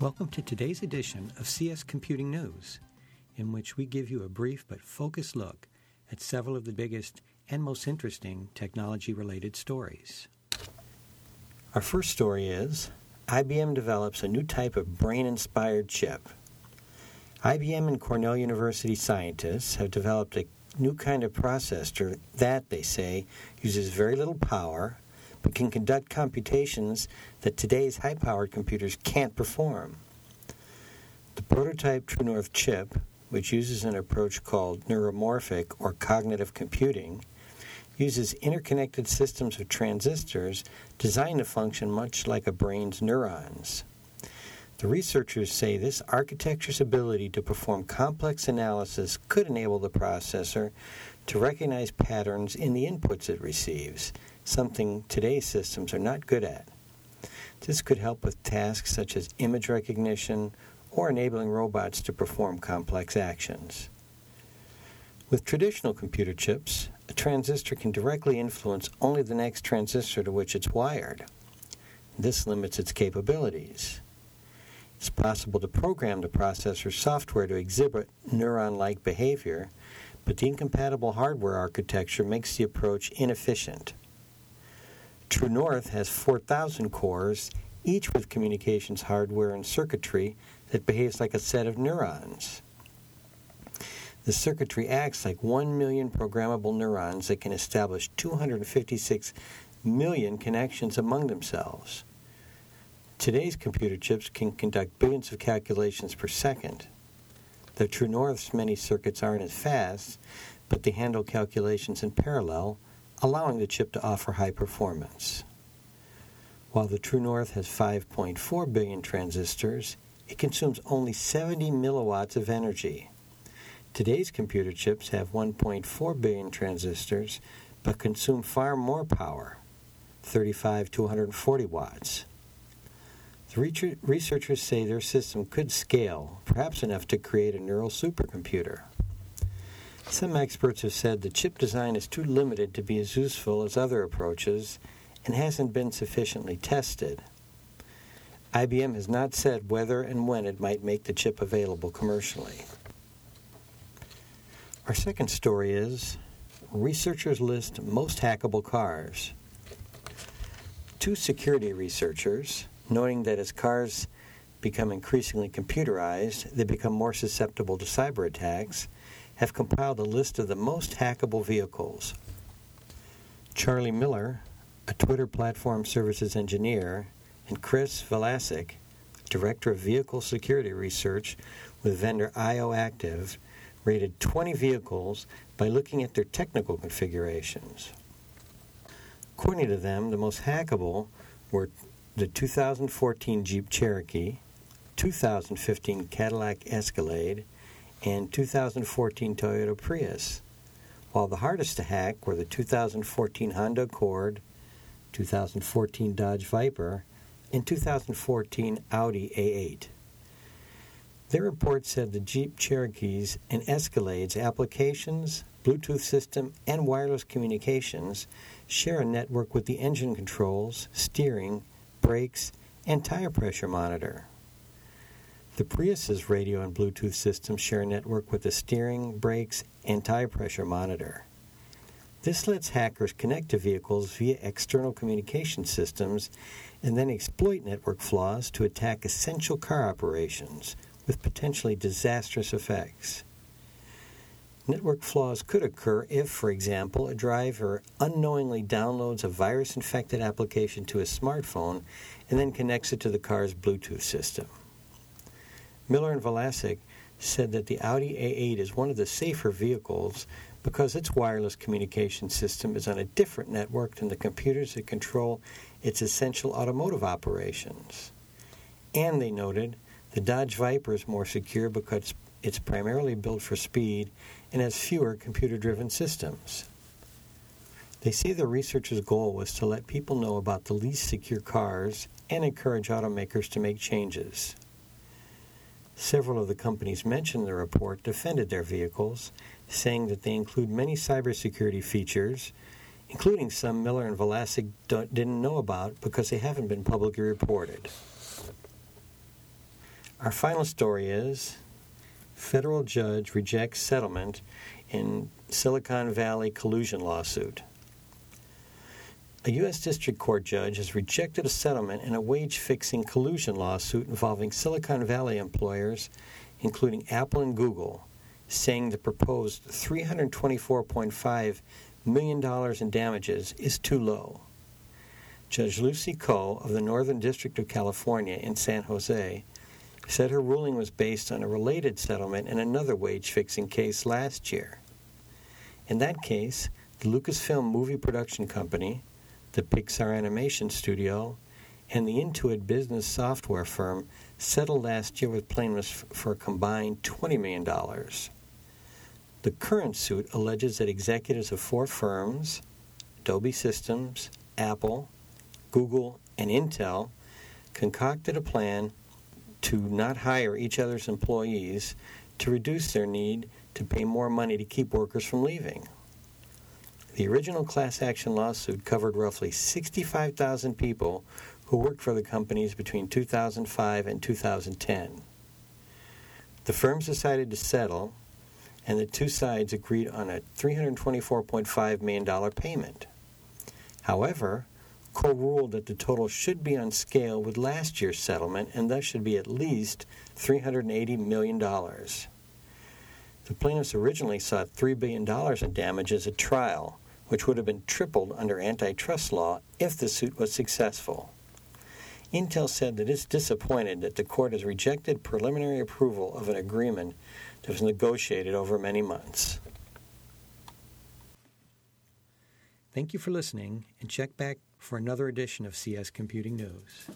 Welcome to today's edition of CS Computing News, in which we give you a brief but focused look at several of the biggest and most interesting technology related stories. Our first story is IBM develops a new type of brain inspired chip. IBM and Cornell University scientists have developed a new kind of processor that, they say, uses very little power but can conduct computations that today's high powered computers can't perform. The prototype True North chip, which uses an approach called neuromorphic or cognitive computing, uses interconnected systems of transistors designed to function much like a brain's neurons. The researchers say this architecture's ability to perform complex analysis could enable the processor to recognize patterns in the inputs it receives, something today's systems are not good at. This could help with tasks such as image recognition or enabling robots to perform complex actions. With traditional computer chips, a transistor can directly influence only the next transistor to which it's wired. This limits its capabilities. It's possible to program the processor's software to exhibit neuron like behavior, but the incompatible hardware architecture makes the approach inefficient. True North has 4,000 cores, each with communications hardware and circuitry that behaves like a set of neurons. The circuitry acts like 1 million programmable neurons that can establish 256 million connections among themselves. Today's computer chips can conduct billions of calculations per second. The True North's many circuits aren't as fast, but they handle calculations in parallel, allowing the chip to offer high performance. While the True North has 5.4 billion transistors, it consumes only 70 milliwatts of energy. Today's computer chips have 1.4 billion transistors, but consume far more power, 35 to 140 watts. The researchers say their system could scale, perhaps enough to create a neural supercomputer. Some experts have said the chip design is too limited to be as useful as other approaches and hasn't been sufficiently tested. IBM has not said whether and when it might make the chip available commercially. Our second story is researchers list most hackable cars. Two security researchers, noting that as cars become increasingly computerized, they become more susceptible to cyber attacks, have compiled a list of the most hackable vehicles. Charlie Miller, a Twitter platform services engineer, and Chris Valasek, director of vehicle security research with vendor IOActive, rated 20 vehicles by looking at their technical configurations. According to them, the most hackable were the 2014 Jeep Cherokee, 2015 Cadillac Escalade, and 2014 Toyota Prius, while the hardest to hack were the 2014 Honda Accord, 2014 Dodge Viper, and 2014 Audi A8. Their report said the Jeep Cherokees and Escalades applications, Bluetooth system, and wireless communications share a network with the engine controls, steering, brakes, and tire pressure monitor. The Prius's radio and Bluetooth systems share a network with the steering, brakes, and tire pressure monitor. This lets hackers connect to vehicles via external communication systems and then exploit network flaws to attack essential car operations with potentially disastrous effects. Network flaws could occur if, for example, a driver unknowingly downloads a virus infected application to his smartphone and then connects it to the car's Bluetooth system. Miller and Valasek said that the Audi A8 is one of the safer vehicles because its wireless communication system is on a different network than the computers that control its essential automotive operations. And they noted the Dodge Viper is more secure because it's primarily built for speed and has fewer computer driven systems. They say the researchers' goal was to let people know about the least secure cars and encourage automakers to make changes. Several of the companies mentioned in the report defended their vehicles, saying that they include many cybersecurity features, including some Miller and Valasek didn't know about because they haven't been publicly reported. Our final story is Federal Judge Rejects Settlement in Silicon Valley Collusion Lawsuit. A U.S. District Court judge has rejected a settlement in a wage fixing collusion lawsuit involving Silicon Valley employers, including Apple and Google, saying the proposed $324.5 million in damages is too low. Judge Lucy Koh of the Northern District of California in San Jose said her ruling was based on a related settlement in another wage fixing case last year. In that case, the Lucasfilm Movie Production Company, the Pixar Animation Studio, and the Intuit business software firm settled last year with plaintiffs for a combined $20 million. The current suit alleges that executives of four firms, Adobe Systems, Apple, Google, and Intel, concocted a plan to not hire each other's employees to reduce their need to pay more money to keep workers from leaving. The original class action lawsuit covered roughly 65,000 people who worked for the companies between 2005 and 2010. The firms decided to settle, and the two sides agreed on a $324.5 million payment. However, Koh ruled that the total should be on scale with last year's settlement and thus should be at least $380 million. The plaintiffs originally sought $3 billion in damages at trial, which would have been tripled under antitrust law if the suit was successful. Intel said that it's disappointed that the court has rejected preliminary approval of an agreement that was negotiated over many months. Thank you for listening, and check back for another edition of CS Computing News.